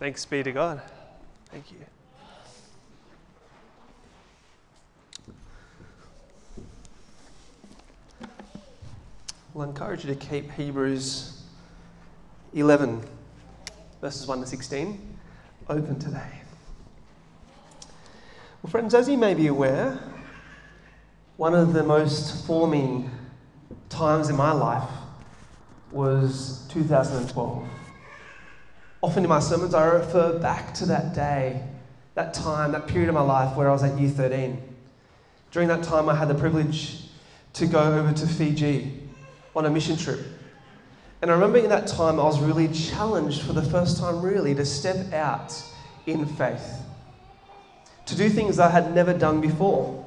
Thanks be to God. Thank you. Well, I encourage you to keep Hebrews 11, verses 1 to 16, open today. Well, friends, as you may be aware, one of the most forming times in my life was 2012. Often in my sermons, I refer back to that day, that time, that period of my life where I was at year 13. During that time, I had the privilege to go over to Fiji on a mission trip. And I remember in that time, I was really challenged for the first time, really, to step out in faith, to do things I had never done before.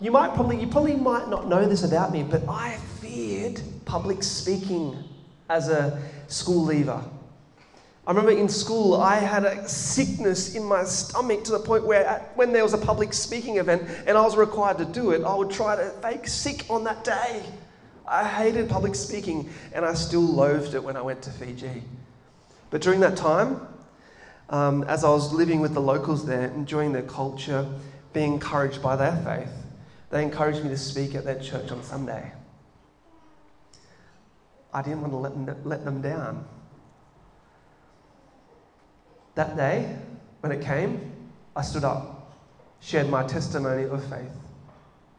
You might probably, you probably might not know this about me, but I feared public speaking as a school leaver. I remember in school, I had a sickness in my stomach to the point where, at, when there was a public speaking event and I was required to do it, I would try to fake sick on that day. I hated public speaking and I still loathed it when I went to Fiji. But during that time, um, as I was living with the locals there, enjoying their culture, being encouraged by their faith, they encouraged me to speak at their church on Sunday. I didn't want to let them, let them down. That day, when it came, I stood up, shared my testimony of faith,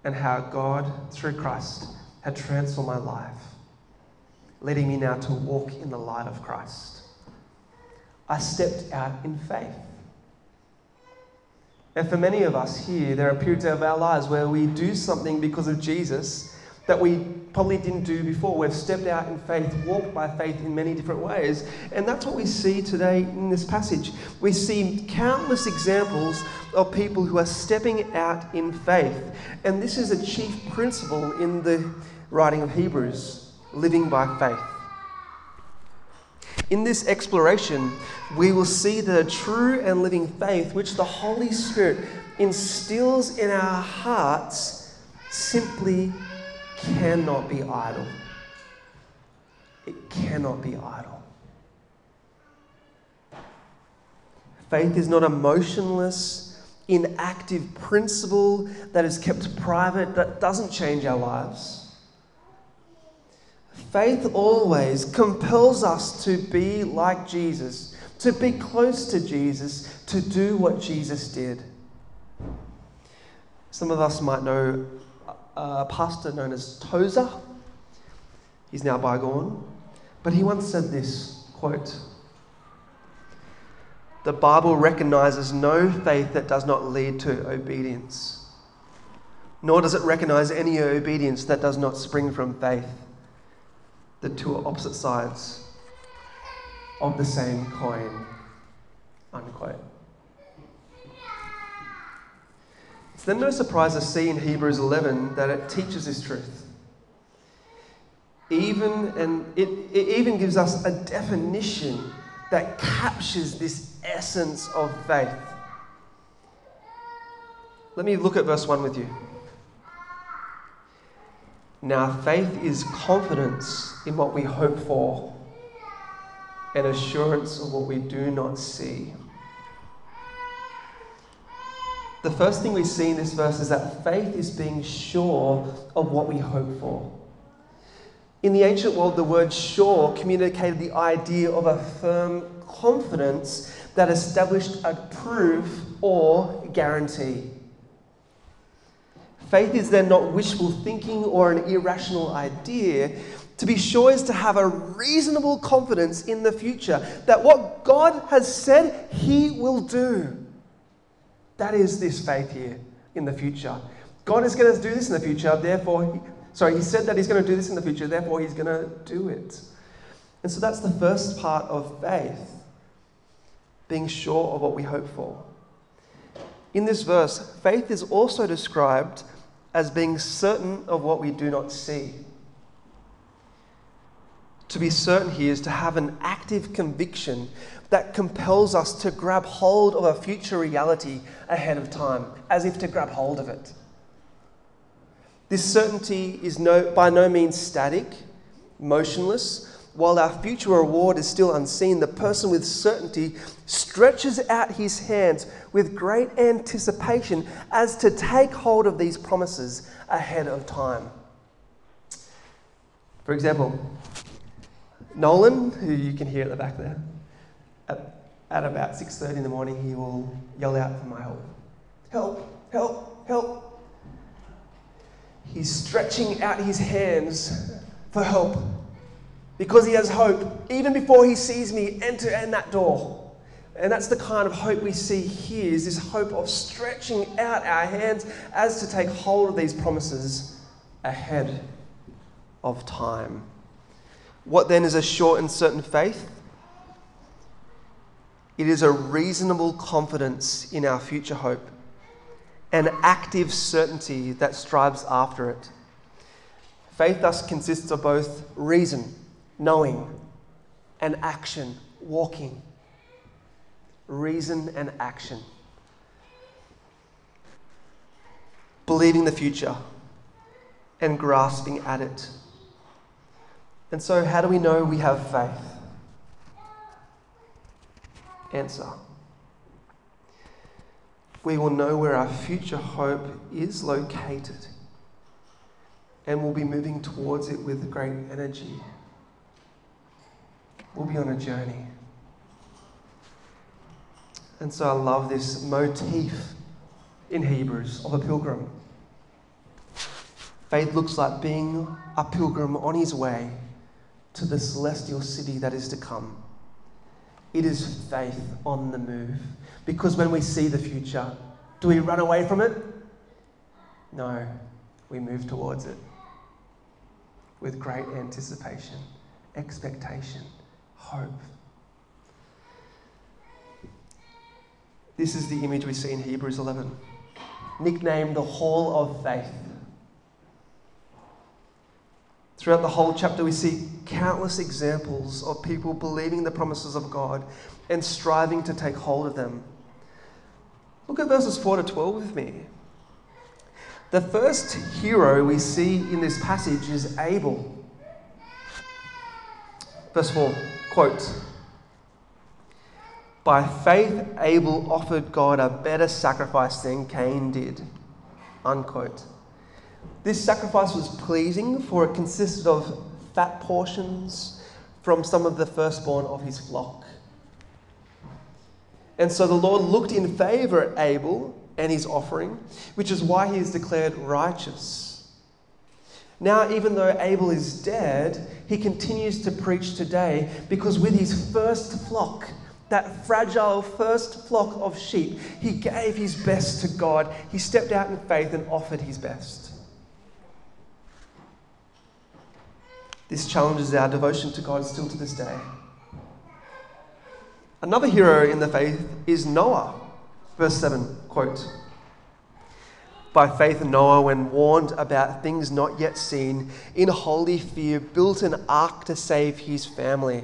and how God, through Christ, had transformed my life, leading me now to walk in the light of Christ. I stepped out in faith. And for many of us here, there are periods of our lives where we do something because of Jesus that we probably didn't do before. We've stepped out in faith, walked by faith in many different ways. And that's what we see today in this passage. We see countless examples of people who are stepping out in faith. And this is a chief principle in the writing of Hebrews living by faith. In this exploration, we will see the true and living faith which the Holy Spirit instills in our hearts simply cannot be idle. It cannot be idle. Faith is not a motionless, inactive principle that is kept private, that doesn't change our lives. Faith always compels us to be like Jesus, to be close to Jesus, to do what Jesus did. Some of us might know a pastor known as Tozer. He's now bygone. But he once said this quote The Bible recognizes no faith that does not lead to obedience, nor does it recognize any obedience that does not spring from faith. The two are opposite sides of the same coin. Unquote. It's then no surprise to see in Hebrews 11 that it teaches this truth. Even, and it, it even gives us a definition that captures this essence of faith. Let me look at verse 1 with you. Now, faith is confidence in what we hope for and assurance of what we do not see the first thing we see in this verse is that faith is being sure of what we hope for. In the ancient world, the word sure communicated the idea of a firm confidence that established a proof or guarantee. Faith is then not wishful thinking or an irrational idea. To be sure is to have a reasonable confidence in the future that what God has said, He will do. That is this faith here in the future. God is going to do this in the future, therefore, he, sorry, He said that He's going to do this in the future, therefore, He's going to do it. And so that's the first part of faith being sure of what we hope for. In this verse, faith is also described as being certain of what we do not see. To be certain here is to have an active conviction that compels us to grab hold of a future reality ahead of time, as if to grab hold of it. This certainty is no, by no means static, motionless, while our future reward is still unseen, the person with certainty stretches out his hands with great anticipation as to take hold of these promises ahead of time. For example, Nolan, who you can hear at the back there, at, at about 6:30 in the morning, he will yell out for my help. Help, help, help. He's stretching out his hands for help because he has hope even before he sees me enter in that door. And that's the kind of hope we see here is this hope of stretching out our hands as to take hold of these promises ahead of time. What then is a sure and certain faith? It is a reasonable confidence in our future hope, an active certainty that strives after it. Faith thus consists of both reason, knowing, and action, walking. Reason and action. Believing the future and grasping at it. And so, how do we know we have faith? Answer. We will know where our future hope is located and we'll be moving towards it with great energy. We'll be on a journey. And so I love this motif in Hebrews of a pilgrim. Faith looks like being a pilgrim on his way to the celestial city that is to come. It is faith on the move. Because when we see the future, do we run away from it? No, we move towards it with great anticipation, expectation, hope. This is the image we see in Hebrews 11, nicknamed the Hall of Faith. Throughout the whole chapter, we see countless examples of people believing the promises of God and striving to take hold of them. Look at verses 4 to 12 with me. The first hero we see in this passage is Abel. Verse 4, quote, By faith, Abel offered God a better sacrifice than Cain did. Unquote. This sacrifice was pleasing, for it consisted of fat portions from some of the firstborn of his flock. And so the Lord looked in favor at Abel and his offering, which is why he is declared righteous. Now, even though Abel is dead, he continues to preach today because with his first flock, that fragile first flock of sheep, he gave his best to God. He stepped out in faith and offered his best. This challenges our devotion to God still to this day. Another hero in the faith is Noah. Verse 7, quote By faith, Noah, when warned about things not yet seen, in holy fear, built an ark to save his family.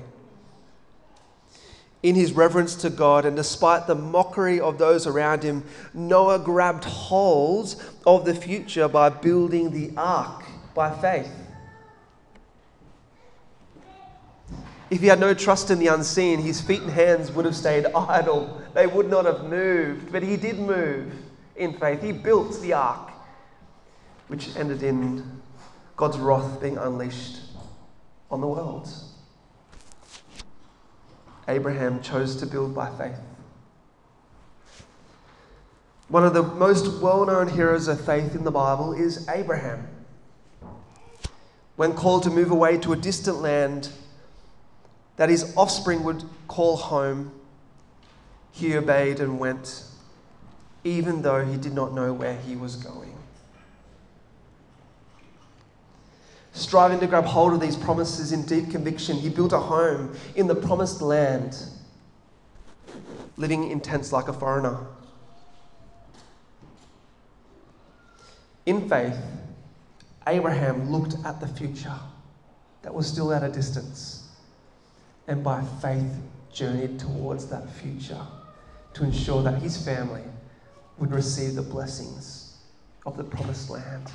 In his reverence to God, and despite the mockery of those around him, Noah grabbed hold of the future by building the ark by faith. If he had no trust in the unseen, his feet and hands would have stayed idle. They would not have moved. But he did move in faith. He built the ark, which ended in God's wrath being unleashed on the world. Abraham chose to build by faith. One of the most well known heroes of faith in the Bible is Abraham. When called to move away to a distant land, that his offspring would call home, he obeyed and went, even though he did not know where he was going. Striving to grab hold of these promises in deep conviction, he built a home in the promised land, living in tents like a foreigner. In faith, Abraham looked at the future that was still at a distance and by faith journeyed towards that future to ensure that his family would receive the blessings of the promised land.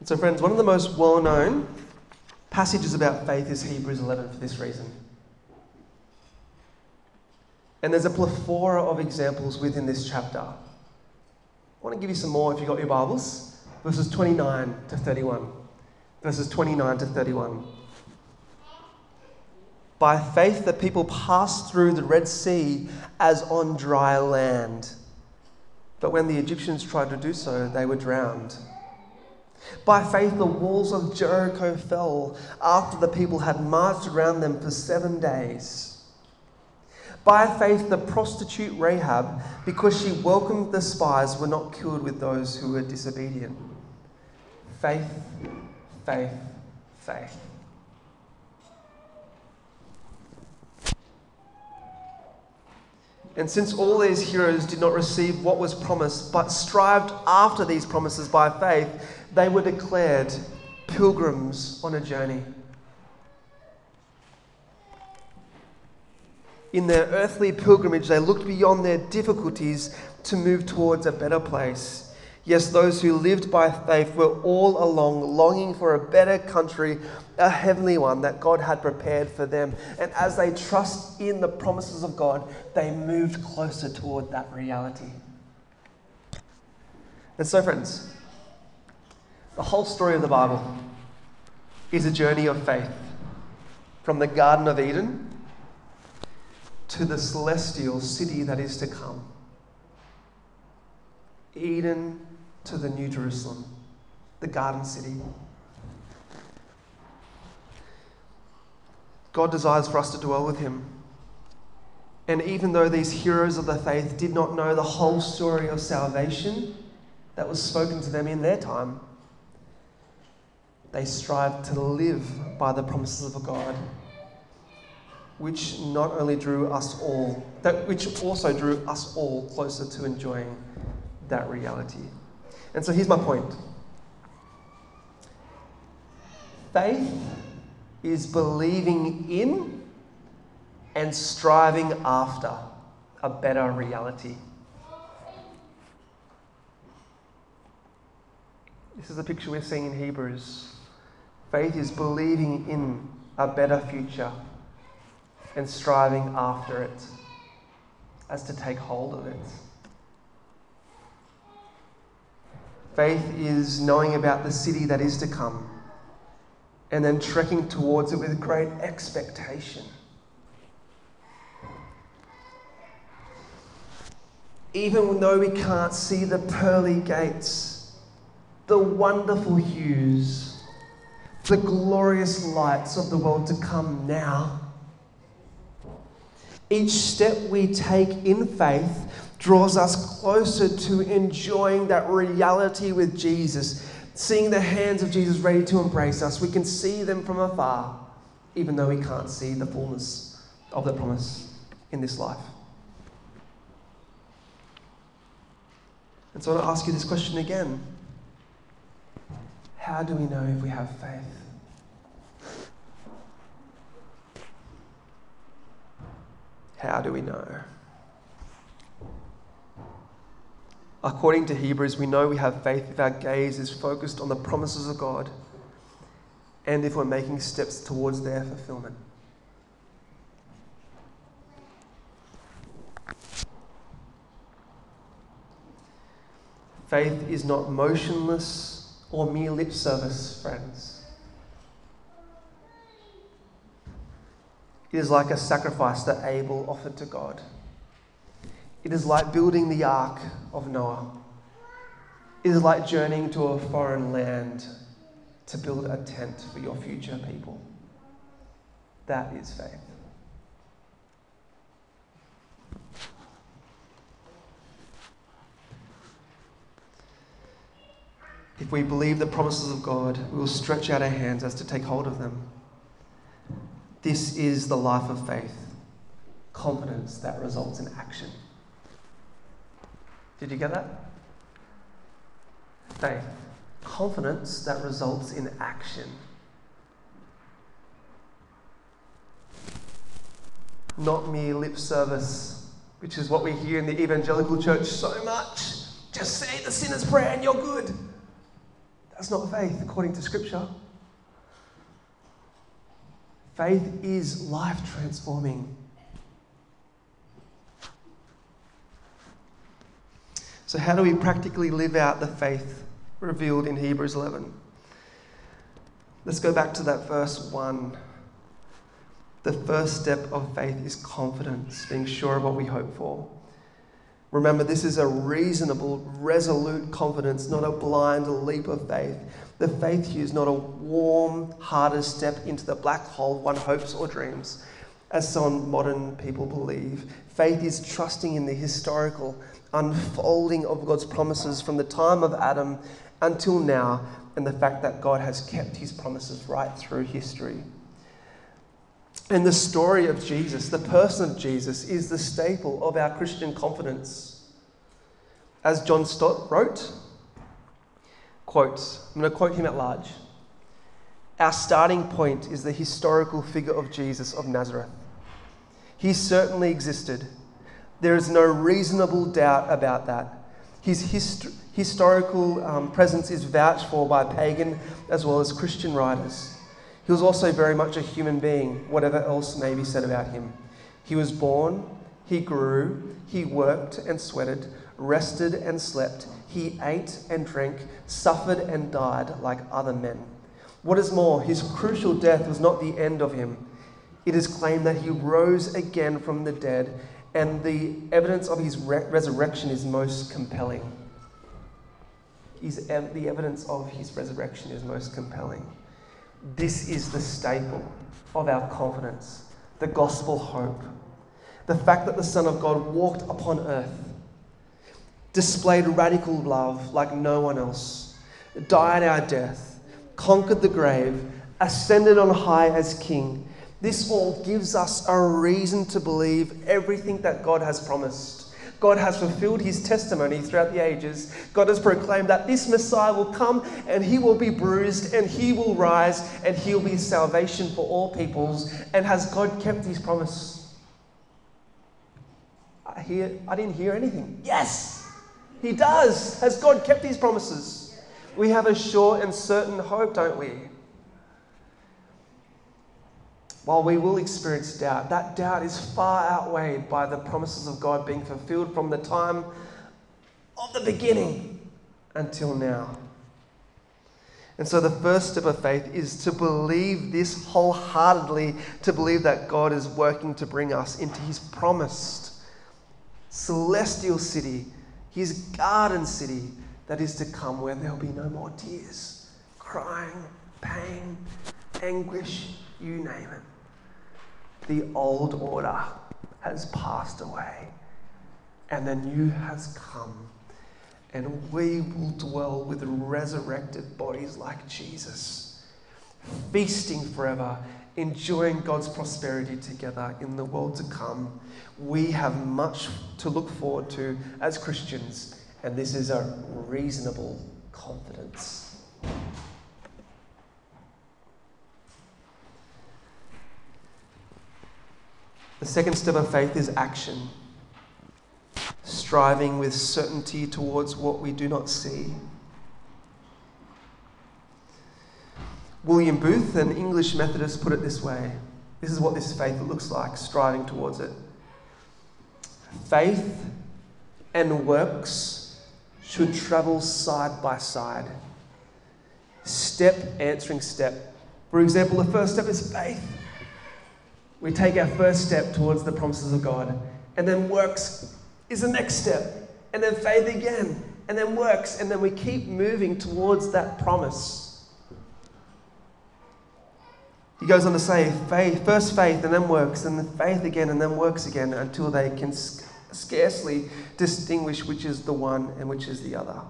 And so, friends, one of the most well known passages about faith is Hebrews 11 for this reason. And there's a plethora of examples within this chapter. I want to give you some more if you've got your Bibles. Verses 29 to 31. Verses 29 to 31. By faith, the people passed through the Red Sea as on dry land. But when the Egyptians tried to do so, they were drowned. By faith, the walls of Jericho fell after the people had marched around them for seven days. By faith, the prostitute Rahab, because she welcomed the spies, were not killed with those who were disobedient. Faith, faith, faith. And since all these heroes did not receive what was promised, but strived after these promises by faith, they were declared pilgrims on a journey. In their earthly pilgrimage, they looked beyond their difficulties to move towards a better place. Yes, those who lived by faith were all along longing for a better country, a heavenly one that God had prepared for them. And as they trust in the promises of God, they moved closer toward that reality. And so, friends, the whole story of the Bible is a journey of faith from the Garden of Eden to the celestial city that is to come. Eden to the New Jerusalem, the Garden City. God desires for us to dwell with Him. And even though these heroes of the faith did not know the whole story of salvation that was spoken to them in their time, they strived to live by the promises of a God, which not only drew us all, that which also drew us all closer to enjoying that reality. And so here's my point faith is believing in and striving after a better reality. This is a picture we're seeing in Hebrews. Faith is believing in a better future and striving after it as to take hold of it. Faith is knowing about the city that is to come and then trekking towards it with great expectation. Even though we can't see the pearly gates, the wonderful hues, the glorious lights of the world to come now, each step we take in faith draws us closer to enjoying that reality with Jesus, seeing the hands of Jesus ready to embrace us. We can see them from afar, even though we can't see the fullness of the promise in this life. And so I want to ask you this question again How do we know if we have faith? How do we know? According to Hebrews, we know we have faith if our gaze is focused on the promises of God and if we're making steps towards their fulfillment. Faith is not motionless or mere lip service, friends. It is like a sacrifice that Abel offered to God. It is like building the ark of Noah. It is like journeying to a foreign land to build a tent for your future people. That is faith. If we believe the promises of God, we will stretch out our hands as to take hold of them. This is the life of faith, confidence that results in action. Did you get that? Faith. Confidence that results in action. Not mere lip service, which is what we hear in the evangelical church so much. Just say the sinner's prayer and you're good. That's not faith according to Scripture. Faith is life transforming. So, how do we practically live out the faith revealed in Hebrews 11? Let's go back to that verse 1. The first step of faith is confidence, being sure of what we hope for. Remember, this is a reasonable, resolute confidence, not a blind leap of faith. The faith here is not a warm, harder step into the black hole one hopes or dreams, as some modern people believe. Faith is trusting in the historical unfolding of God's promises from the time of Adam until now, and the fact that God has kept his promises right through history. And the story of Jesus, the person of Jesus, is the staple of our Christian confidence. As John Stott wrote, quote, I'm going to quote him at large. Our starting point is the historical figure of Jesus of Nazareth. He certainly existed. There is no reasonable doubt about that. His hist- historical um, presence is vouched for by pagan as well as Christian writers. He was also very much a human being, whatever else may be said about him. He was born, he grew, he worked and sweated, rested and slept, he ate and drank, suffered and died like other men. What is more, his crucial death was not the end of him. It is claimed that he rose again from the dead, and the evidence of his re- resurrection is most compelling. ev- the evidence of his resurrection is most compelling. This is the staple of our confidence, the gospel hope. The fact that the Son of God walked upon earth, displayed radical love like no one else, died our death, conquered the grave, ascended on high as King. This all gives us a reason to believe everything that God has promised. God has fulfilled his testimony throughout the ages. God has proclaimed that this Messiah will come and he will be bruised and he will rise and he will be salvation for all peoples. And has God kept his promise? I, hear, I didn't hear anything. Yes, he does. Has God kept his promises? We have a sure and certain hope, don't we? While we will experience doubt, that doubt is far outweighed by the promises of God being fulfilled from the time of the beginning until now. And so, the first step of faith is to believe this wholeheartedly, to believe that God is working to bring us into His promised celestial city, His garden city that is to come, where there'll be no more tears, crying, pain, anguish, you name it the old order has passed away and the new has come. And we will dwell with resurrected bodies like Jesus, feasting forever, enjoying God's prosperity together in the world to come. We have much to look forward to as Christians, and this is a reasonable confidence. The second step of faith is action, striving with certainty towards what we do not see. William Booth, an English Methodist, put it this way this is what this faith looks like, striving towards it. Faith and works should travel side by side, step answering step. For example, the first step is faith we take our first step towards the promises of God. And then works is the next step. And then faith again. And then works. And then we keep moving towards that promise. He goes on to say, faith, first faith and then works, and then faith again and then works again until they can scarcely distinguish which is the one and which is the other.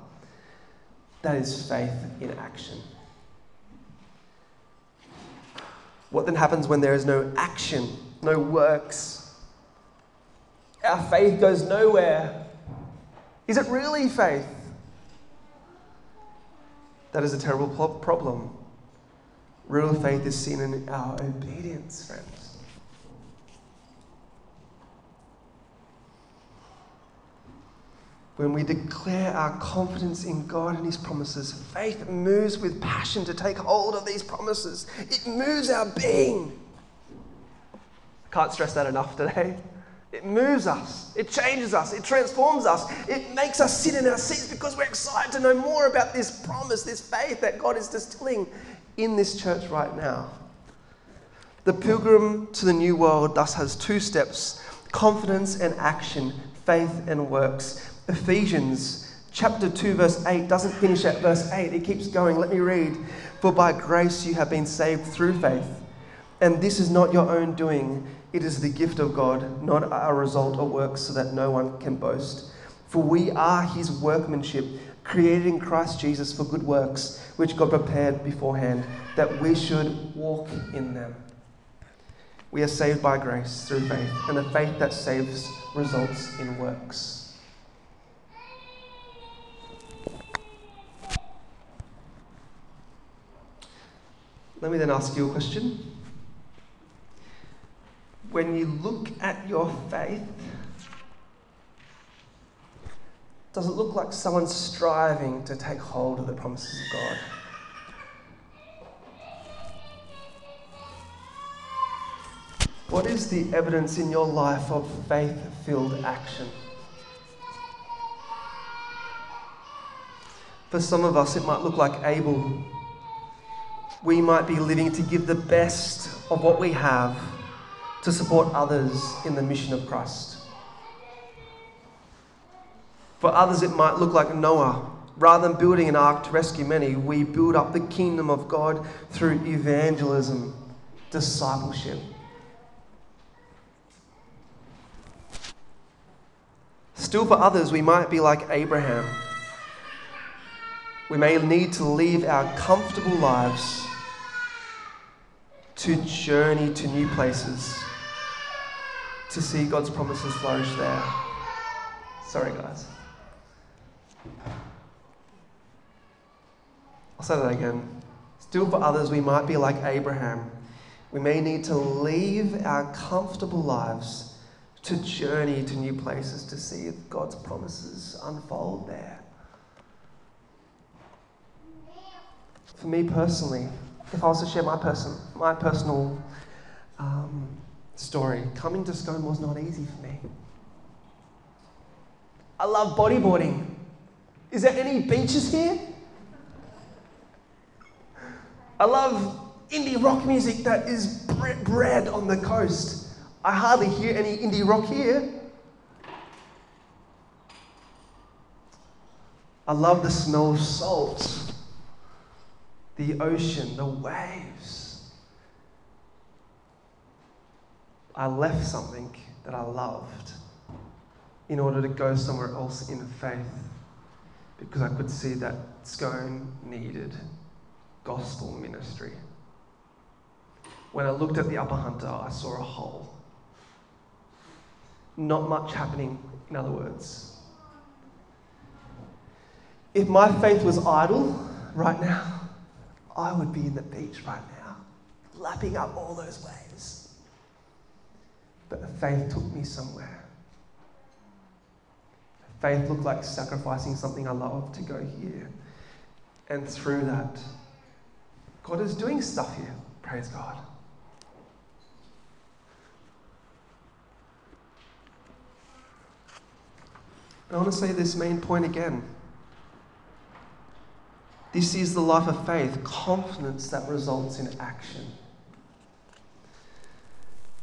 That is faith in action. What then happens when there is no action, no works? Our faith goes nowhere. Is it really faith? That is a terrible problem. Real faith is seen in our obedience, friends. When we declare our confidence in God and His promises, faith moves with passion to take hold of these promises. It moves our being. I can't stress that enough today. It moves us, it changes us, it transforms us, it makes us sit in our seats because we're excited to know more about this promise, this faith that God is distilling in this church right now. The pilgrim to the new world thus has two steps confidence and action, faith and works. Ephesians chapter 2, verse 8 doesn't finish at verse 8, it keeps going. Let me read. For by grace you have been saved through faith. And this is not your own doing, it is the gift of God, not a result of works, so that no one can boast. For we are his workmanship, created in Christ Jesus for good works, which God prepared beforehand, that we should walk in them. We are saved by grace through faith, and the faith that saves results in works. Let me then ask you a question. When you look at your faith, does it look like someone striving to take hold of the promises of God? What is the evidence in your life of faith filled action? For some of us, it might look like Abel we might be living to give the best of what we have to support others in the mission of Christ. For others, it might look like Noah. Rather than building an ark to rescue many, we build up the kingdom of God through evangelism, discipleship. Still, for others, we might be like Abraham. We may need to leave our comfortable lives to journey to new places, to see God's promises flourish there. Sorry, guys. I'll say that again. Still, for others, we might be like Abraham. We may need to leave our comfortable lives to journey to new places to see if God's promises unfold there. For me personally, if I was to share my person, my personal um, story, coming to Scone was not easy for me. I love bodyboarding. Is there any beaches here? I love indie rock music that is bred on the coast. I hardly hear any indie rock here. I love the smell of salt the ocean, the waves. I left something that I loved in order to go somewhere else in faith because I could see that Scone needed gospel ministry. When I looked at the Upper Hunter, I saw a hole. Not much happening, in other words. If my faith was idle right now, I would be in the beach right now, lapping up all those waves. But the faith took me somewhere. Faith looked like sacrificing something I love to go here. And through that, God is doing stuff here. Praise God. I want to say this main point again. This is the life of faith, confidence that results in action.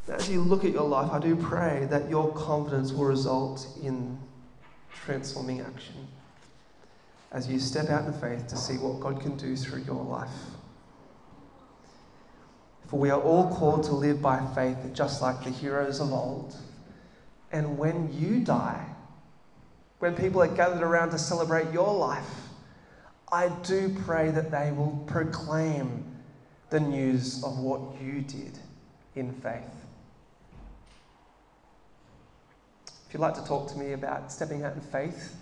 As you look at your life, I do pray that your confidence will result in transforming action as you step out in faith to see what God can do through your life. For we are all called to live by faith, just like the heroes of old. And when you die, when people are gathered around to celebrate your life, I do pray that they will proclaim the news of what you did in faith. If you'd like to talk to me about stepping out in faith,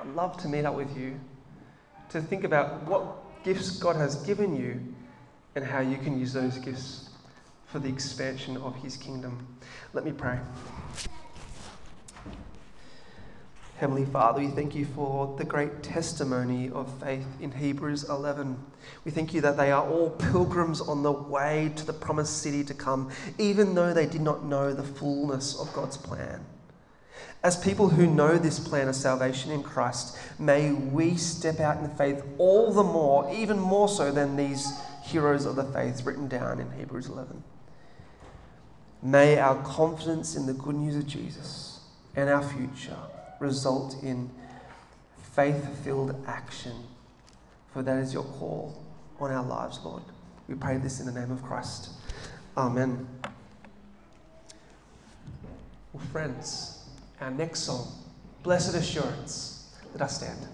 I'd love to meet up with you to think about what gifts God has given you and how you can use those gifts for the expansion of His kingdom. Let me pray. Heavenly Father, we thank you for the great testimony of faith in Hebrews 11. We thank you that they are all pilgrims on the way to the promised city to come, even though they did not know the fullness of God's plan. As people who know this plan of salvation in Christ, may we step out in the faith all the more, even more so than these heroes of the faith written down in Hebrews 11. May our confidence in the good news of Jesus and our future result in faith filled action, for that is your call on our lives, Lord. We pray this in the name of Christ. Amen. Well, friends, our next song, Blessed Assurance. Let us stand.